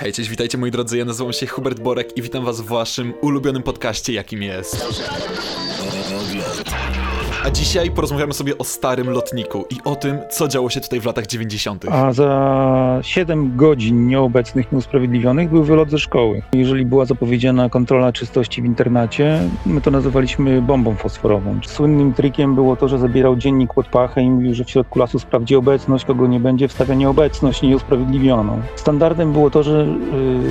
Hej, cześć, witajcie moi drodzy, ja nazywam się Hubert Borek i witam was w waszym ulubionym podcaście, jakim jest... A dzisiaj porozmawiamy sobie o starym lotniku i o tym, co działo się tutaj w latach 90. A za 7 godzin nieobecnych, nieusprawiedliwionych był wylot ze szkoły. Jeżeli była zapowiedziana kontrola czystości w internacie, my to nazywaliśmy bombą fosforową. Słynnym trikiem było to, że zabierał dziennik pod pachę i mówił, że w środku lasu sprawdzi obecność, kogo nie będzie, wstawia nieobecność nieusprawiedliwioną. Standardem było to, że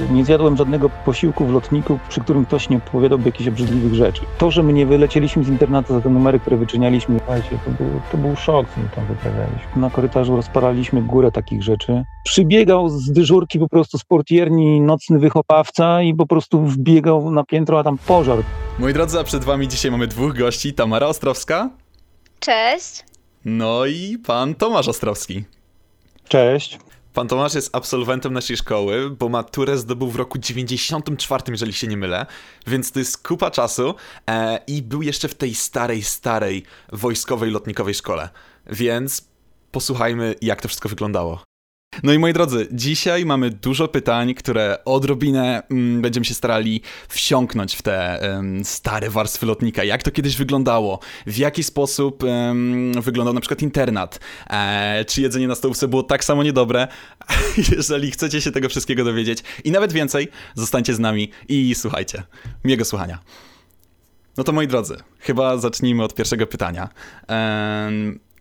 yy, nie zjadłem żadnego posiłku w lotniku, przy którym ktoś nie opowiadałby jakichś obrzydliwych rzeczy. To, że my nie wylecieliśmy z internatu za te numery, które wyczynialiśmy, słuchajcie, to był, to był szok, co my tam wyprawialiśmy. Na korytarzu rozparaliśmy górę takich rzeczy. Przybiegał z dyżurki po prostu z portierni nocny wychopawca i po prostu wbiegał na piętro, a tam pożar. Moi drodzy, a przed wami dzisiaj mamy dwóch gości, Tamara Ostrowska, Cześć. no i pan Tomasz Ostrowski. Cześć. Pan Tomasz jest absolwentem naszej szkoły, bo maturę zdobył w roku 94, jeżeli się nie mylę, więc to jest kupa czasu e, i był jeszcze w tej starej, starej wojskowej lotnikowej szkole. Więc posłuchajmy, jak to wszystko wyglądało. No i moi drodzy, dzisiaj mamy dużo pytań, które odrobinę mm, będziemy się starali wsiąknąć w te stare warstwy lotnika. Jak to kiedyś wyglądało? W jaki sposób wyglądał na przykład internat? E, czy jedzenie na stołówce było tak samo niedobre? Jeżeli chcecie się tego wszystkiego dowiedzieć i nawet więcej, zostańcie z nami i słuchajcie. Miłego słuchania. No to moi drodzy, chyba zacznijmy od pierwszego pytania.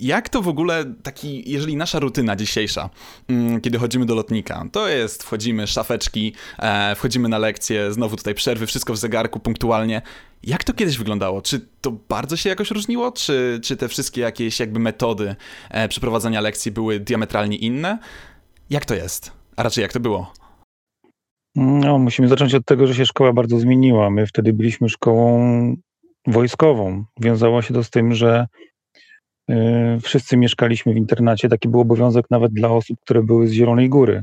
Jak to w ogóle taki, jeżeli nasza rutyna dzisiejsza, mm, kiedy chodzimy do lotnika, to jest, wchodzimy, szafeczki, e, wchodzimy na lekcje, znowu tutaj przerwy, wszystko w zegarku, punktualnie. Jak to kiedyś wyglądało? Czy to bardzo się jakoś różniło? Czy, czy te wszystkie jakieś jakby metody e, przeprowadzania lekcji były diametralnie inne? Jak to jest? A raczej jak to było? No, musimy zacząć od tego, że się szkoła bardzo zmieniła. My wtedy byliśmy szkołą wojskową. Wiązało się to z tym, że wszyscy mieszkaliśmy w internacie. Taki był obowiązek nawet dla osób, które były z Zielonej Góry.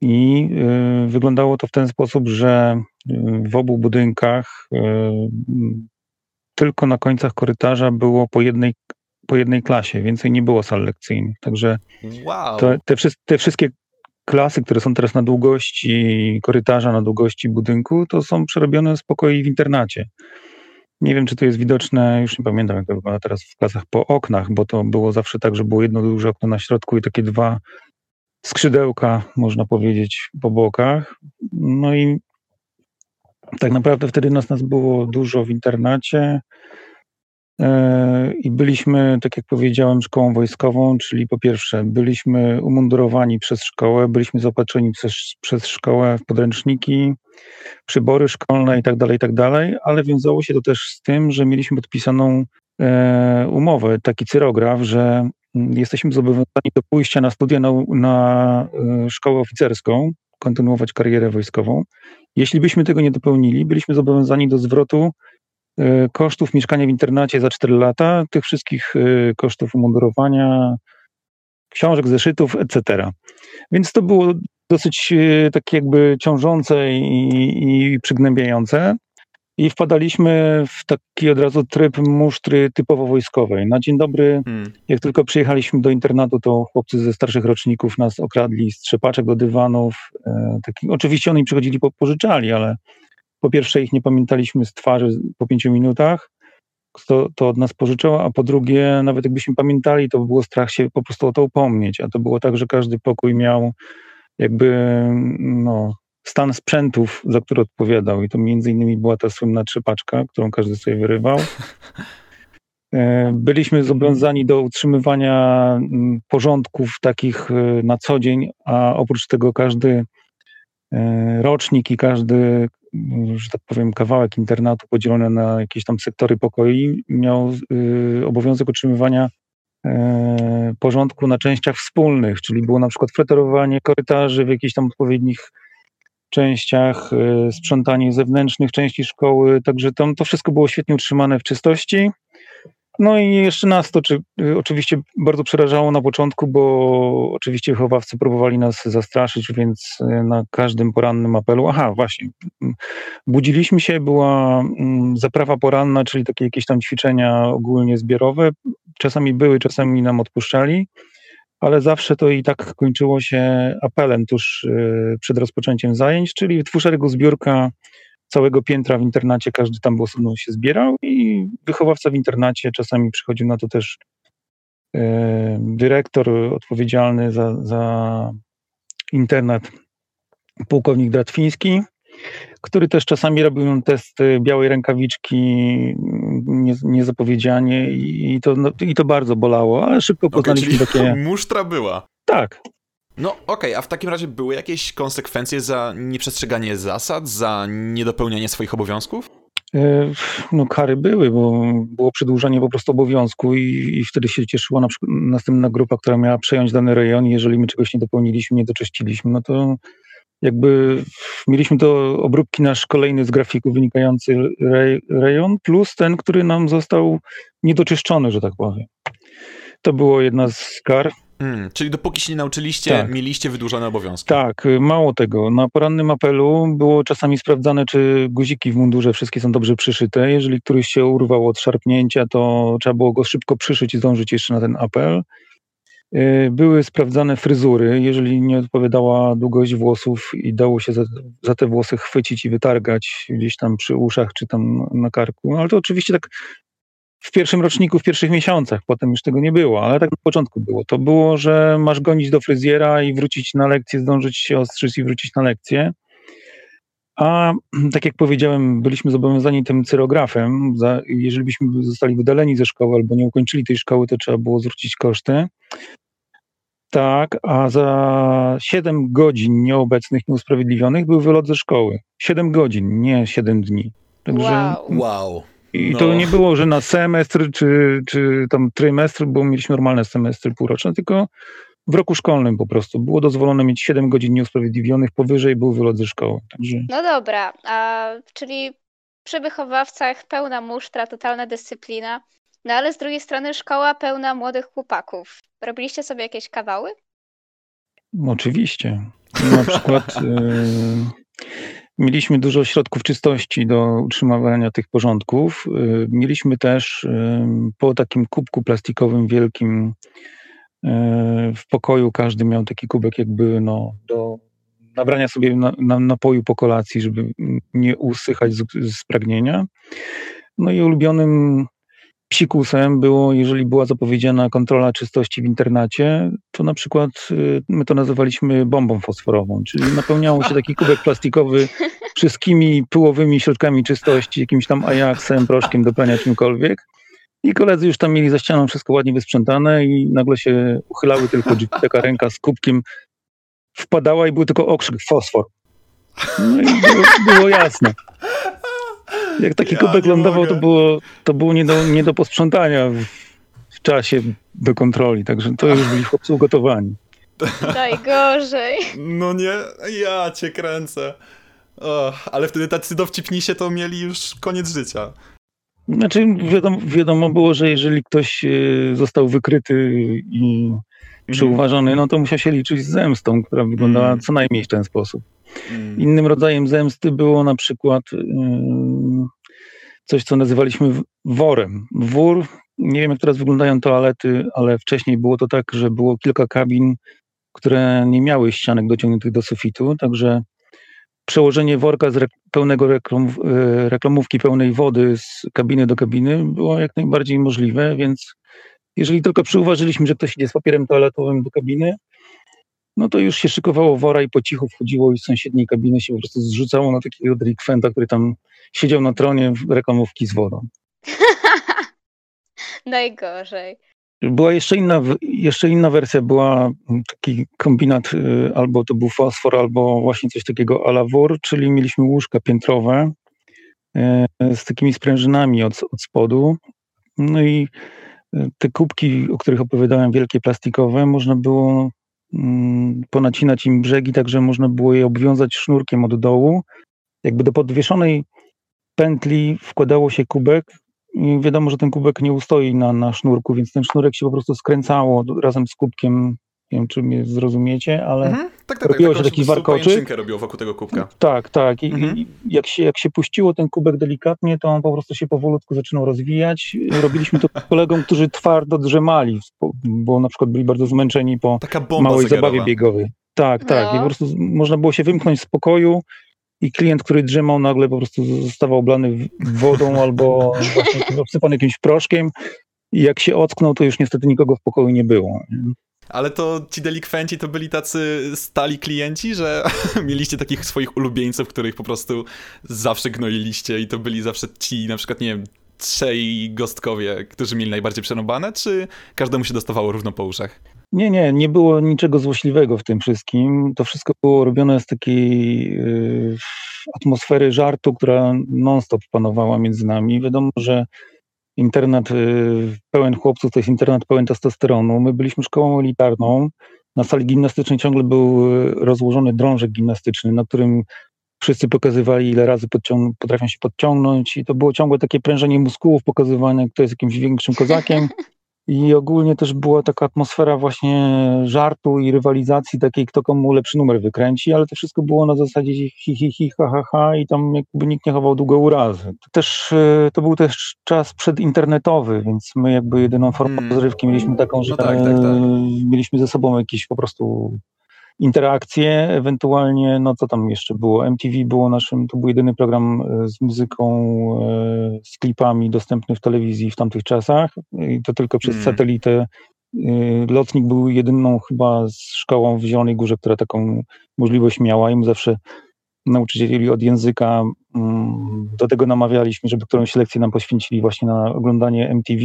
I y, wyglądało to w ten sposób, że y, w obu budynkach tylko na końcach korytarza było po jednej, po jednej klasie, więcej nie było sal lekcyjnych. Także Wow! te, wszy- te wszystkie klasy, które są teraz na długości korytarza, na długości budynku, to są przerobione z pokoi w internacie. Nie wiem, czy to jest widoczne, już nie pamiętam, jak to wygląda teraz w klasach po oknach, bo to było zawsze tak, że było jedno duże okno na środku i takie dwa skrzydełka, można powiedzieć, po bokach. No i tak naprawdę wtedy nas, nas było dużo w internacie. E, I byliśmy, tak jak powiedziałem, szkołą wojskową, czyli po pierwsze byliśmy umundurowani przez szkołę, byliśmy zaopatrzeni przez, przez szkołę w podręczniki, przybory szkolne i tak dalej, i tak ale wiązało się to też z tym, że mieliśmy podpisaną e, umowę, taki cyrograf, że mm, jesteśmy zobowiązani do pójścia na studia na, na e, szkołę oficerską, kontynuować karierę wojskową. Jeśli byśmy tego nie dopełnili, byliśmy zobowiązani do zwrotu kosztów mieszkania w internacie za 4 lata, tych wszystkich e, kosztów umundurowania, książek, zeszytów, etc. Więc to było dosyć e, takie jakby ciążące i, i przygnębiające. I wpadaliśmy w taki od razu tryb musztry typowo wojskowej. Na dzień dobry, Hmm. jak tylko przyjechaliśmy do internatu, to chłopcy ze starszych roczników nas okradli z trzepaczek do dywanów. E, taki, oczywiście oni przychodzili, po, pożyczali, ale po pierwsze ich nie pamiętaliśmy z twarzy po pięciu minutach, kto to od nas pożyczał, a po drugie, nawet jakbyśmy pamiętali, to by było strach się po prostu o to upomnieć. A to było tak, że każdy pokój miał jakby no, stan sprzętów, za który odpowiadał. I to między innymi była ta słynna trzepaczka, którą każdy sobie wyrywał. E, Byliśmy zobowiązani do utrzymywania mm, porządków takich e, na co dzień, a oprócz tego każdy e, rocznik i każdy, że tak powiem, kawałek internatu podzielony na jakieś tam sektory pokoi miał y, obowiązek utrzymywania e, porządku na częściach wspólnych, czyli było na przykład fletorowanie korytarzy w jakichś tam odpowiednich częściach, e, sprzątanie zewnętrznych części szkoły, także tam to wszystko było świetnie utrzymane w czystości. No i jeszcze nas to czy, y, oczywiście bardzo przerażało na początku, bo oczywiście wychowawcy próbowali nas zastraszyć, więc y, na każdym porannym apelu, aha właśnie, m, budziliśmy się, była mm, zaprawa poranna, czyli takie jakieś tam ćwiczenia ogólnie zbiorowe. Czasami były, czasami nam odpuszczali. ale zawsze to i tak kończyło się apelem tuż y, przed rozpoczęciem zajęć, czyli w dwuszeregu zbiórka całego piętra w internacie, każdy tam osobno się zbierał i wychowawca w internacie czasami przychodził na to też y, dyrektor odpowiedzialny za, za internat, pułkownik Dratwiński, który też czasami robił testy białej rękawiczki nie, niezapowiedzianie i to, no, i to bardzo bolało, ale szybko poznaliśmy okay, takie... musztra była. Tak. No okej, okay, a w takim razie były jakieś konsekwencje za nieprzestrzeganie zasad, za niedopełnianie swoich obowiązków? E, no kary były, bo było przedłużanie po prostu obowiązku i, i wtedy się cieszyła na przykład następna grupa, która miała przejąć dany rejon i jeżeli my czegoś nie dopełniliśmy, nie doczyściliśmy, no to jakby mieliśmy to obróbki nasz kolejny z grafiku wynikający rejon, plus ten, który nam został niedoczyszczony, że tak powiem. To było jedna z kar. Hmm, czyli dopóki się nie nauczyliście, tak. mieliście wydłużone obowiązki. Tak, mało tego. Na porannym apelu było czasami sprawdzane, czy guziki w mundurze wszystkie są dobrze przyszyte. Jeżeli któryś się urwał od szarpnięcia, to trzeba było go szybko przyszyć i zdążyć jeszcze na ten apel. Y, były sprawdzane fryzury. Jeżeli nie odpowiadała długość włosów i dało się za, za, te włosy chwycić i wytargać gdzieś tam przy uszach czy tam na karku. Ale to oczywiście tak w pierwszym roczniku, w pierwszych miesiącach, potem już tego nie było, ale tak na początku było. To było, że masz gonić do fryzjera i wrócić na lekcję, zdążyć się ostrzyć i wrócić na lekcję. A tak jak powiedziałem, byliśmy zobowiązani tym cyrografem. Za, jeżeli byśmy zostali wydaleni ze szkoły albo nie ukończyli tej szkoły, to trzeba było zwrócić koszty. Tak, a za 7 godzin nieobecnych, nieusprawiedliwionych był wylot ze szkoły. 7 godzin, nie 7 dni. Także, wow. wow. I no. to nie było, że na semestr czy, czy tam trymestr, bo mieliśmy normalne semestry półroczne, tylko w roku szkolnym po prostu. Było dozwolone mieć 7 godzin nieusprawiedliwionych, powyżej był wylot ze szkoły. Także... No dobra, a, czyli przy wychowawcach pełna musztra, totalna dyscyplina, no ale z drugiej strony szkoła pełna młodych chłopaków. Robiliście sobie jakieś kawały? Oczywiście. Na przykład y, mieliśmy dużo środków czystości do utrzymywania tych porządków. Y, mieliśmy też y, po takim kubku plastikowym wielkim w pokoju każdy miał taki kubek jakby no, do nabrania sobie na, na, napoju po kolacji, żeby nie usychać z, z pragnienia. No i ulubionym psikusem było, jeżeli była zapowiedziana kontrola czystości w internacie, to na przykład y, my to nazywaliśmy bombą fosforową, czyli napełniało się taki kubek plastikowy wszystkimi pyłowymi środkami czystości, jakimś tam ajaksem, proszkiem do prania czymkolwiek. I koledzy już tam mieli za ścianą wszystko ładnie wysprzątane i nagle się uchylały tylko taka ręka z kubkiem, wpadała i był tylko okrzyk fosfor. No i było, było jasne. Jak taki ja kubek lądował, to było, to było nie, do, nie do posprzątania w, w czasie do kontroli, także to już byli chłopcy ugotowani. Najgorzej. No nie, ja cię kręcę. Oh, ale wtedy tacy dowcipnisie to mieli już koniec życia. Znaczy wiadomo, wiadomo było, że jeżeli ktoś e, został wykryty i mhm. przyuważony, no to musiał się liczyć z zemstą, która wyglądała mm. co najmniej w ten sposób. Mm. Innym rodzajem zemsty było na przykład coś, co nazywaliśmy worem. Wór, nie wiem jak teraz wyglądają toalety, ale wcześniej było to tak, że było kilka kabin, które nie miały ścianek dociągniętych do sufitu, także przełożenie worka z pełnego reklam e, reklamówki pełnej wody z kabiny do kabiny było jak najbardziej możliwe, więc jeżeli tylko przyuważyliśmy, że ktoś idzie z papierem toaletowym do kabiny, no to już się szykowało wora i po cichu wchodziło i z sąsiedniej kabiny się po prostu zrzucało na takiego delikwenta, który tam siedział na tronie reklamówki z wodą. Najgorzej. Była jeszcze inna, jeszcze inna wersja, była taki kombinat, y, albo to był fosfor, albo właśnie coś takiego ala wór, czyli mieliśmy łóżka piętrowe y, z takimi sprężynami od, od spodu. No i y, te kubki, o których opowiadałem, wielkie plastikowe, można było ponacinać im brzegi, tak że można było je obwiązać sznurkiem od dołu. Jakby do podwieszonej pętli wkładało się kubek i wiadomo, że ten kubek nie ustoi na, na sznurku, więc ten sznurek się po prostu skręcało razem z kubkiem Nie wiem, czy mnie zrozumiecie, ale Mhm. Tak, tak, Robiło tak. się taki warkoczyk. robiło wokół tego kubka. tak, tak. I, Mhm. i jak, się, jak się puściło ten kubek delikatnie, to on po prostu się powolutku zaczynał rozwijać. Robiliśmy to kolegom, którzy twardo drzemali, bo- na przykład byli bardzo zmęczeni po Taka bomba małej zegarowa. zabawie biegowej. Tak, tak. No. I po prostu można było się wymknąć z pokoju i klient, który drzemał, nagle po prostu zostawał oblany wodą albo obsypany jakimś proszkiem. I jak się ocknął, to już niestety nikogo w pokoju nie było. Ale to ci delikwenci to byli tacy stali klienci, że mieliście takich swoich ulubieńców, których po prostu zawsze gnoiliście i to byli zawsze ci na przykład, nie wiem, trzej gostkowie, którzy mieli najbardziej przerąbane, czy każdemu się dostawało równo po uszach? Nie, nie, nie było niczego złośliwego w tym wszystkim. To wszystko było robione z takiej y, atmosfery żartu, która non-stop panowała między nami. Wiadomo, że internat y, pełen chłopców to jest internat pełen testosteronu. My byliśmy szkołą elitarną. Na sali gimnastycznej ciągle był y, rozłożony drążek gimnastyczny, na którym wszyscy pokazywali, ile razy potrafią się podciągnąć i to było ciągłe takie prężenie muskułów, pokazywane, kto jest jakimś większym kozakiem. I ogólnie też była taka atmosfera właśnie żartu i rywalizacji takiej, kto komu lepszy numer wykręci, ale to wszystko było na zasadzie hi, hi, hi, ha, ha, ha i tam jakby nikt nie chował długo urazy. To też, e, to był też czas przedinternetowy, więc my jakby jedyną formą Mm. rozrywki mieliśmy taką, że No tak, tak, tak. mieliśmy ze sobą jakieś po prostu interakcje, ewentualnie, no co tam jeszcze było, MTV było naszym, to był jedyny program e, z muzyką, e, z klipami dostępny w telewizji w tamtych czasach i to tylko przez Mm. satelitę. E, Lotnik był jedyną chyba z szkołą w Zielonej Górze, która taką możliwość miała i my zawsze nauczycieli od języka mm, do tego namawialiśmy, żeby którąś lekcję nam poświęcili właśnie na oglądanie MTV,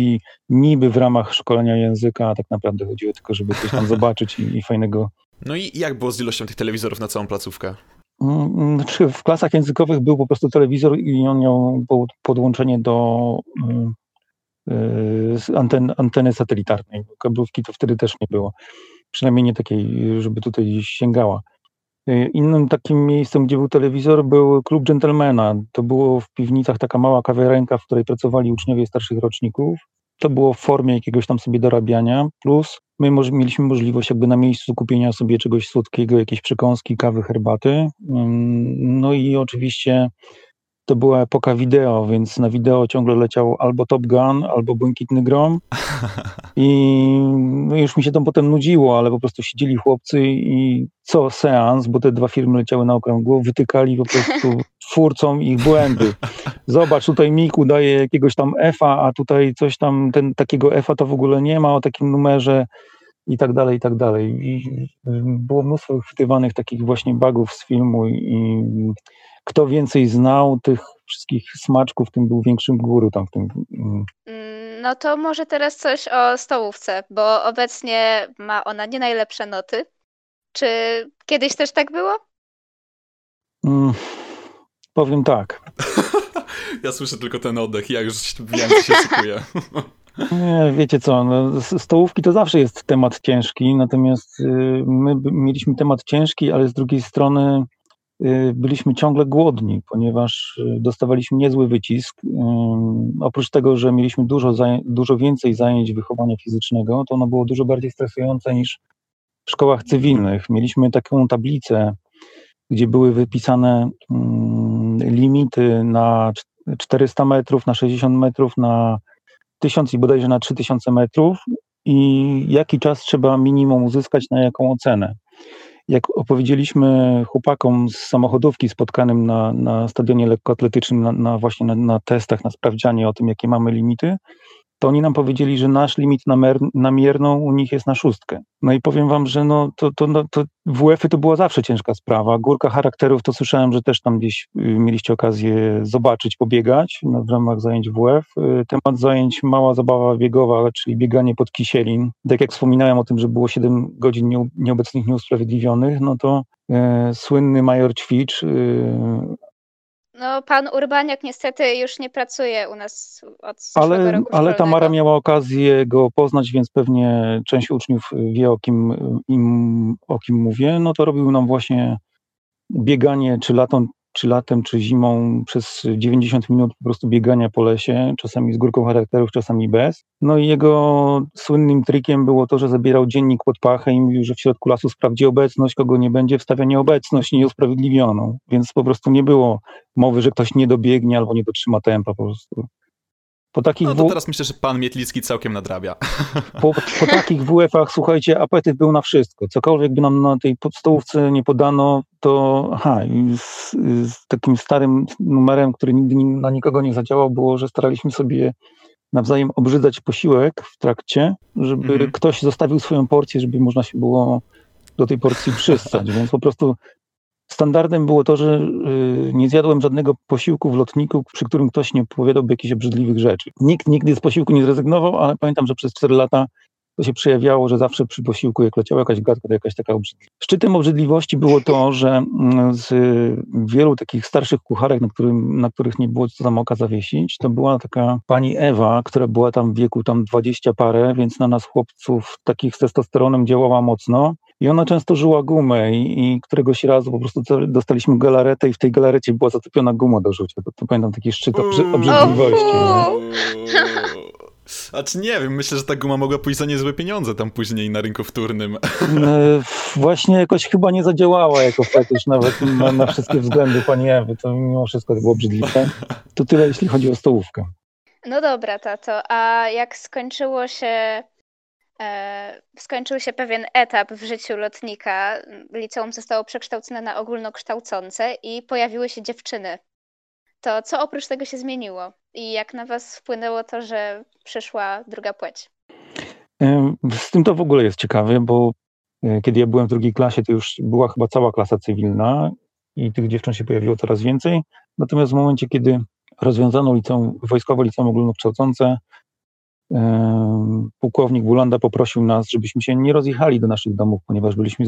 niby w ramach szkolenia języka, a tak naprawdę chodziło tylko, żeby coś tam zobaczyć i, i fajnego No i jak było z ilością tych telewizorów na całą placówkę? Mm, Znaczy w klasach językowych był po prostu telewizor i on miał po- podłączenie do mm, y, anten, anteny satelitarnej. Kablówki to wtedy też nie było. Przynajmniej nie takiej, żeby tutaj sięgała. Y, Innym takim miejscem, gdzie był telewizor, był klub dżentelmena. To było w piwnicach taka mała kawiarenka, w której pracowali uczniowie starszych roczników. To było w formie jakiegoś tam sobie dorabiania, plus my moż, mieliśmy możliwość jakby na miejscu kupienia sobie czegoś słodkiego, jakieś przekąski, kawy, herbaty. Ym, No i oczywiście to była epoka wideo, więc na wideo ciągle leciał albo Top Gun, albo Błękitny Grom. I no już mi się tam potem nudziło, ale po prostu siedzieli chłopcy i co seans, bo te dwa filmy leciały na okrągło, wytykali po prostu twórcom ich błędy. Zobacz, tutaj Miku daje jakiegoś tam F-a, a tutaj coś tam, ten, takiego F-a to w ogóle nie ma o takim numerze i tak dalej, i tak dalej. I było mnóstwo chwytywanych takich właśnie bugów z filmu i kto więcej znał tych wszystkich smaczków, tym był większym guru tam w tym. mm, Mm, No to może teraz coś o stołówce, bo obecnie ma ona nie najlepsze noty. Czy kiedyś też tak było? Mm, powiem tak. Ja słyszę tylko ten oddech, ja już wiem, co się szykuje. Nie, wiecie co, no, stołówki to zawsze jest temat ciężki, natomiast y, my mieliśmy temat ciężki, ale z drugiej strony y, byliśmy ciągle głodni, ponieważ y, dostawaliśmy niezły wycisk. Ym, Oprócz tego, że mieliśmy dużo, dużo więcej zajęć wychowania fizycznego, to ono było dużo bardziej stresujące niż w szkołach cywilnych. Mieliśmy taką tablicę, gdzie były wypisane mm, limity na cz- 400 metrów, na 60 metrów, na 1000 i bodajże na 3000 metrów i jaki czas trzeba minimum uzyskać na jaką ocenę. Jak opowiedzieliśmy chłopakom z samochodówki spotkanym na, na stadionie lekkoatletycznym, na, na właśnie na, na testach, na sprawdzianie o tym, jakie mamy limity, to oni nam powiedzieli, że nasz limit na, mierną u nich jest na szóstkę. No i powiem wam, że no, to, to, no, to WF-y to była zawsze ciężka sprawa. Górka charakterów to słyszałem, że też tam gdzieś y, mieliście okazję zobaczyć, pobiegać no, w ramach zajęć WF. Y, Temat zajęć mała zabawa biegowa, czyli bieganie pod kisielin. Tak jak wspominałem o tym, że było 7 godzin nie, nieobecnych nieusprawiedliwionych, no to e, słynny major Ćwicz, y, No, pan Urbaniak niestety już nie pracuje u nas od ale, roku ale Tamara szkolnego. miała okazję go poznać, więc pewnie część uczniów wie o kim, im, o kim mówię. No to robił nam właśnie bieganie czy laton, czy latem, czy zimą przez 90 minut po prostu biegania po lesie, czasami z górką charakterów, czasami bez. No i jego słynnym trikiem było to, że zabierał dziennik pod pachę i mówił, że w środku lasu sprawdzi obecność, kogo nie będzie, wstawia nieobecność nieusprawiedliwioną. Więc po prostu nie było mowy, że ktoś nie dobiegnie albo nie dotrzyma tempa po prostu. Po takich no to teraz myślę, że pan Mietlicki całkiem nadrabia. Po, po takich WF-ach, słuchajcie, apetyt był na wszystko. Cokolwiek by nam na tej podstałówce nie podano, to aha, z, z takim starym numerem, który nigdy na nikogo nie zadziałał, było, że staraliśmy sobie nawzajem obrzydzać posiłek w trakcie, żeby mhm. ktoś zostawił swoją porcję, żeby można się było do tej porcji przystać. Więc po prostu Standardem było to, że y, nie zjadłem żadnego posiłku w lotniku, przy którym ktoś nie opowiadałby jakichś obrzydliwych rzeczy. Nikt nigdy z posiłku nie zrezygnował, ale pamiętam, że przez 4 lata to się przejawiało, że zawsze przy posiłku, jak leciała jakaś gadka, to jakaś taka obrzydliwa. Szczytem obrzydliwości było to, że mm, z wielu takich starszych kucharek, na, którym, na których nie było co tam oka zawiesić, to była taka pani Ewa, która była tam w wieku tam 20 parę, więc na nas chłopców takich z testosteronem działała mocno. I ona często żyła gumę i, i któregoś razu po prostu dostaliśmy galaretę i w tej galarecie była zatopiona guma do rzucia. To, to pamiętam taki szczyt obrzydliwości. No. A czy nie wiem, myślę, że ta guma mogła pójść za niezłe pieniądze tam później na rynku wtórnym. E, właśnie jakoś chyba nie zadziałała jako fetysz nawet na, na wszystkie względy pani Ewy. To mimo wszystko to było obrzydliwe. To tyle, jeśli chodzi o stołówkę. No dobra, tato. A jak skończyło się skończył się pewien etap w życiu lotnika. Liceum zostało przekształcone na ogólnokształcące i pojawiły się dziewczyny. To co oprócz tego się zmieniło? I jak na Was wpłynęło to, że przyszła druga płeć? Z tym to w ogóle jest ciekawe, bo e, kiedy ja byłem w drugiej klasie, to już była chyba cała klasa cywilna i tych dziewcząt się pojawiło coraz więcej. Natomiast w momencie, kiedy rozwiązano liceum, wojskowe liceum ogólnokształcące, pułkownik Bulanda poprosił nas, żebyśmy się nie rozjechali do naszych domów, ponieważ byliśmy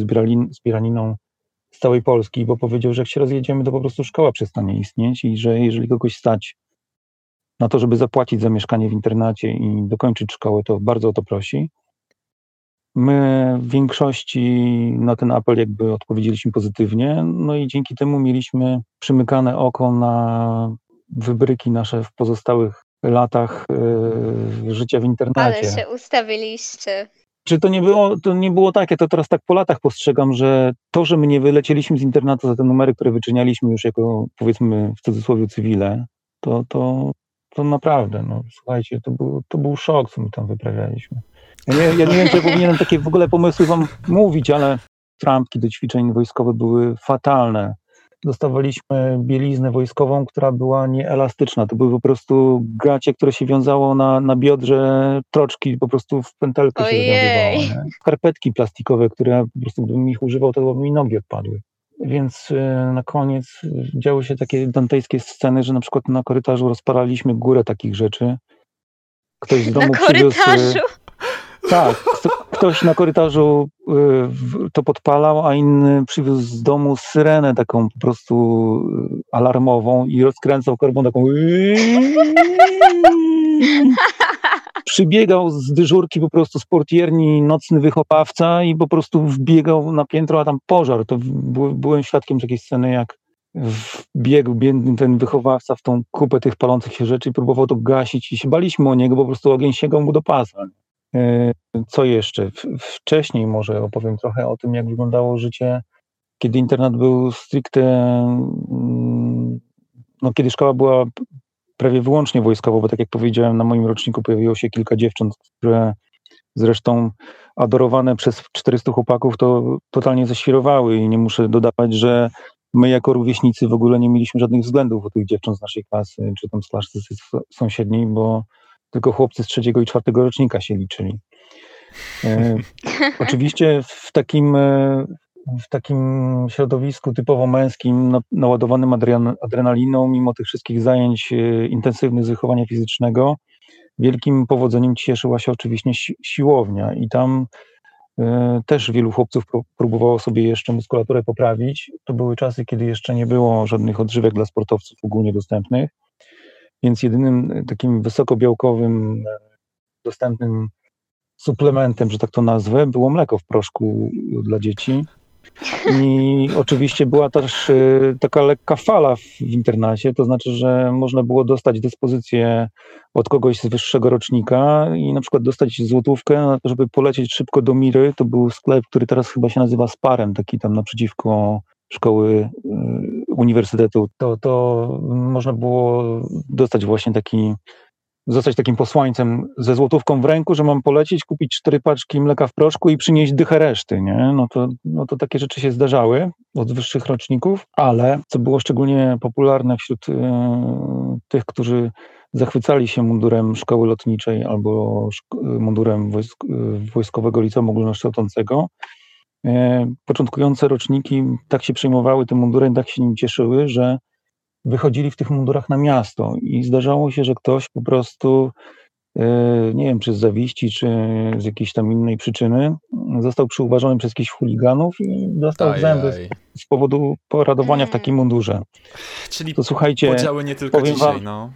zbieraniną z całej Polski, bo powiedział, że jak się rozjedziemy, to po prostu szkoła przestanie istnieć i że jeżeli kogoś stać na to, żeby zapłacić za mieszkanie w internacie i dokończyć szkołę, to bardzo o to prosi. My w większości na ten apel jakby odpowiedzieliśmy pozytywnie, no i dzięki temu mieliśmy przymykane oko na wybryki nasze w pozostałych latach y, życia w internacie. Ale się ustawiliście. Czy to nie było, to nie było takie, to teraz tak po latach postrzegam, że to, że my nie wylecieliśmy z internatu za te numery, które wyczynialiśmy już jako powiedzmy w cudzysłowie cywile, to, to, to naprawdę, no słuchajcie, to był, to był szok, co my tam wyprawialiśmy. Ja nie, ja nie wiem, czy ja powinienem takie w ogóle pomysły wam mówić, ale trampki do ćwiczeń wojskowych były fatalne dostawaliśmy bieliznę wojskową, która była nieelastyczna. To były po prostu gacie, które się wiązało na, na biodrze, troczki po prostu w pętelkę Ojej. się wiązywało. Nie? Skarpetki plastikowe, które po prostu gdybym ich używał, to by mi nogi odpadły. Więc y, na koniec działy się takie dantejskie sceny, że na przykład na korytarzu rozparaliśmy górę takich rzeczy. Ktoś z domu na przywiózł... Korytarzu? Tak, ktoś na korytarzu y, to podpalał, a inny przywiózł z domu syrenę taką po prostu y, alarmową i rozkręcał korbą taką przybiegał z dyżurki po prostu z portierni nocny wychowawca i po prostu wbiegał na piętro, a tam pożar. To byłem świadkiem takiej sceny, jak wbiegł biedny ten wychowawca w tą kupę tych palących się rzeczy i próbował to gasić i się baliśmy o niego, bo po prostu ogień sięgał mu do pasa. E, co jeszcze? Wcześniej może opowiem trochę o tym, jak wyglądało życie, kiedy internet był stricte, mm, no kiedy szkoła była prawie wyłącznie wojskowa, bo tak jak powiedziałem, na moim roczniku pojawiło się kilka dziewcząt, które zresztą adorowane przez 400 chłopaków to totalnie zaświrowały i nie muszę dodawać, że my jako rówieśnicy w ogóle nie mieliśmy żadnych względów o tych dziewcząt z naszej klasy, czy tam z klasy sąsiedniej, bo tylko chłopcy z trzeciego i czwartego rocznika się liczyli. E, oczywiście w takim, e, w takim środowisku typowo męskim, naładowanym adrenaliną, mimo tych wszystkich zajęć e, intensywnych z wychowania fizycznego, wielkim powodzeniem cieszyła się oczywiście si siłownia i tam też wielu chłopców próbowało sobie jeszcze muskulaturę poprawić. To były czasy, kiedy jeszcze nie było żadnych odżywek dla sportowców ogólnie dostępnych. Więc jedynym takim wysokobiałkowym, e, dostępnym suplementem, że tak to nazwę, było mleko w proszku dla dzieci. I oczywiście była też y, taka lekka fala w internacie, to znaczy, że można było dostać dyspozycję od kogoś z wyższego rocznika i na przykład dostać złotówkę, żeby polecieć szybko do Miry. To był sklep, który teraz chyba się nazywa Sparem, taki tam naprzeciwko szkoły y, uniwersytetu. To, to można było dostać właśnie taki zostać takim posłańcem ze złotówką w ręku, że mam polecieć, kupić cztery paczki mleka w proszku i przynieść dychę reszty, nie? No to, no to takie rzeczy się zdarzały od wyższych roczników, ale co było szczególnie popularne wśród y, tych, którzy zachwycali się mundurem szkoły lotniczej albo mundurem wojsk, wojskowego liceum ogólnokształcącego, y, początkujące roczniki tak się przejmowały tym mundurem, tak się nim cieszyły, że wychodzili w tych mundurach na miasto i zdarzało się, że ktoś po prostu, e, nie wiem, czy z zawiści, czy z jakiejś tam innej przyczyny, został przyuważony przez jakichś chuliganów i dostał aj, zęby aj. Z, powodu poradowania w takim mm. mundurze. Czyli to, słuchajcie, podziały nie tylko dzisiaj, wam, no.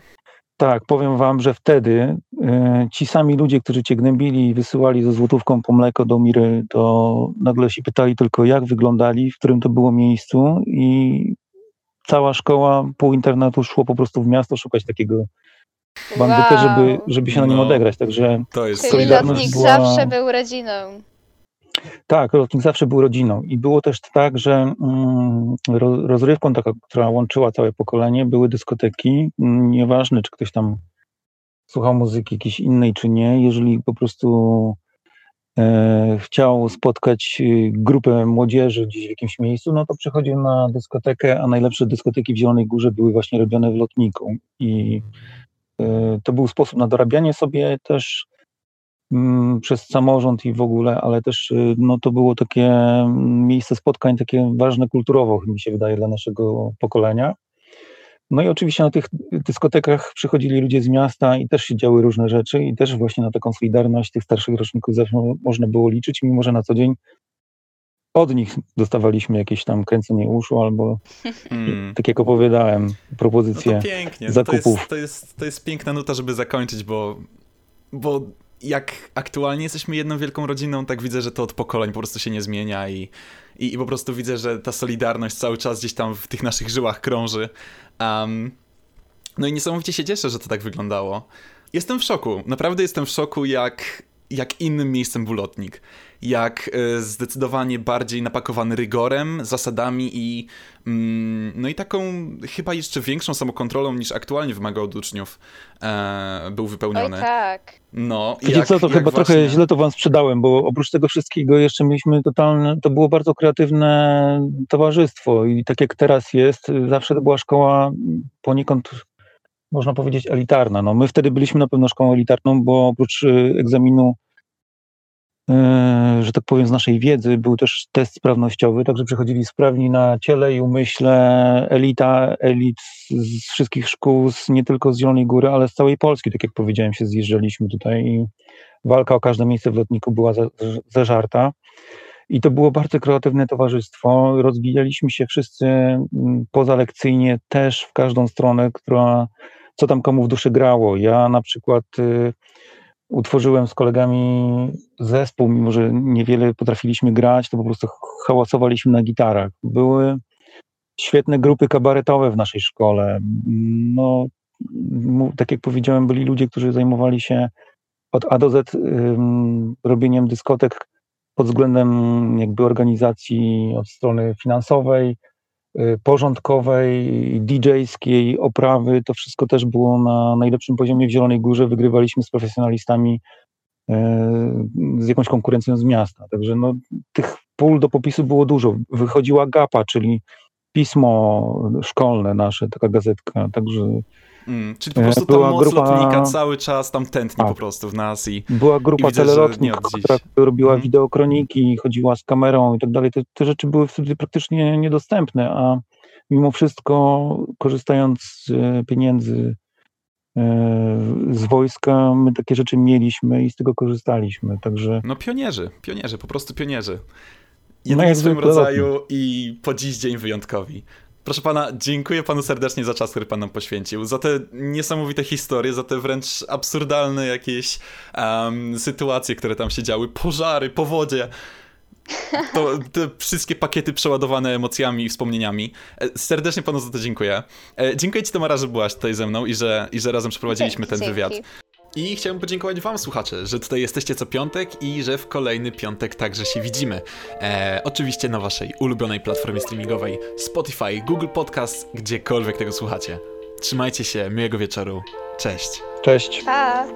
Tak, powiem wam, że wtedy y, ci sami ludzie, którzy cię gnębili i wysyłali ze złotówką po mleko do Miry, to nagle się pytali tylko, jak wyglądali, w którym to było miejscu i cała szkoła, pół internetu szło po prostu w miasto szukać takiego bandyty, wow. żeby, żeby się na nim no, odegrać. Także to jest Czyli lotnik była... zawsze był rodziną. Tak, lotnik zawsze był rodziną. I było też tak, że mm, rozrywką, taka, która łączyła całe pokolenie, były dyskoteki. Nieważne, czy ktoś tam słuchał muzyki jakiejś innej, czy nie. Jeżeli po prostu E, chciał spotkać y, grupę młodzieży gdzieś w jakimś miejscu, no to przychodził na dyskotekę, a najlepsze dyskoteki w Zielonej Górze były właśnie robione w lotniku. I e, to był sposób na dorabianie sobie też przez samorząd i w ogóle, ale też y, no, to było takie mm, miejsce spotkań, takie ważne kulturowo, mi się wydaje, dla naszego pokolenia. No i oczywiście na tych dyskotekach przychodzili ludzie z miasta i też się działy różne rzeczy i też właśnie na taką solidarność tych starszych roczników zawsze można było liczyć, mimo że na co dzień od nich dostawaliśmy jakieś tam kręcenie uszu albo, hmm. tak jak opowiadałem, propozycje no to pięknie. zakupów. To jest, to, jest, to jest piękna nuta, żeby zakończyć, bo, bo jak aktualnie jesteśmy jedną wielką rodziną, tak widzę, że to od pokoleń po prostu się nie zmienia i, i, i po prostu widzę, że ta solidarność cały czas gdzieś tam w tych naszych żyłach krąży. Um, no i niesamowicie się cieszę, że to tak wyglądało. Jestem w szoku, naprawdę jestem w szoku, jak, jak innym miejscem był lotnik jak e, zdecydowanie bardziej napakowany rygorem, zasadami i mm, no i taką chyba jeszcze większą samokontrolą niż aktualnie wymaga od uczniów e, był wypełniony. Oj, tak. No, Wiecie jak, co, to chyba właśnie... trochę źle to wam sprzedałem, bo oprócz tego wszystkiego jeszcze mieliśmy totalne, to było bardzo kreatywne towarzystwo i tak jak teraz jest, zawsze to była szkoła poniekąd można powiedzieć elitarna. No, my wtedy byliśmy na pewno szkołą elitarną, bo oprócz y, egzaminu E, że tak powiem, z naszej wiedzy był też test sprawnościowy, także przychodzili sprawni na ciele i umyśle elita, elit z wszystkich szkół, z, nie tylko z Zielonej Góry, ale z całej Polski, tak jak powiedziałem, się zjeżdżaliśmy tutaj i walka o każde miejsce w lotniku była zażarta. I to było bardzo kreatywne towarzystwo. Rozwijaliśmy się wszyscy pozalekcyjnie też w każdą stronę, która, co tam komu w duszy grało. Ja na przykład y, utworzyłem z kolegami zespół, mimo że niewiele potrafiliśmy grać, to po prostu hałasowaliśmy na gitarach. Były świetne grupy kabaretowe w naszej szkole. No, tak jak powiedziałem, byli ludzie, którzy zajmowali się od A do Z um, robieniem dyskotek pod względem jakby organizacji od strony finansowej, porządkowej, DJ-skiej, oprawy, to wszystko też było na najlepszym poziomie w Zielonej Górze. Wygrywaliśmy z profesjonalistami, y, z jakąś konkurencją z miasta. Także no, tych pól do popisu było dużo. Wychodziła GAPA, czyli pismo szkolne nasze, taka gazetka, także Mm, czyli po prostu była ta moc grupa... lotnika cały czas tam tętni po prostu w nas i Była grupa i która robiła mm. wideokroniki, chodziła z kamerą i tak dalej. Te, te rzeczy były wtedy praktycznie niedostępne, a mimo wszystko korzystając z e, pieniędzy e, z wojska, my takie rzeczy mieliśmy i z tego korzystaliśmy, także... No pionierzy, pionierzy, po prostu pionierzy. Jedyni no w swoim rodzaju i po dziś dzień wyjątkowi. Proszę pana, dziękuję panu serdecznie za czas, który pan nam poświęcił, za te niesamowite historie, za te wręcz absurdalne jakieś um, sytuacje, które tam się działy, pożary, powodzie. To te wszystkie pakiety przeładowane emocjami i wspomnieniami. E, serdecznie panu za to dziękuję. E, dziękuję ci Tamara, że byłaś tutaj ze mną i że, i że razem przeprowadziliśmy Dzięki, ten wywiad. I chciałbym podziękować Wam, słuchacze, że tutaj jesteście co piątek i że w kolejny piątek także się widzimy. E, oczywiście na Waszej ulubionej platformie streamingowej Spotify, Google Podcast, gdziekolwiek tego słuchacie. Trzymajcie się, miłego wieczoru. Cześć. Cześć. Pa!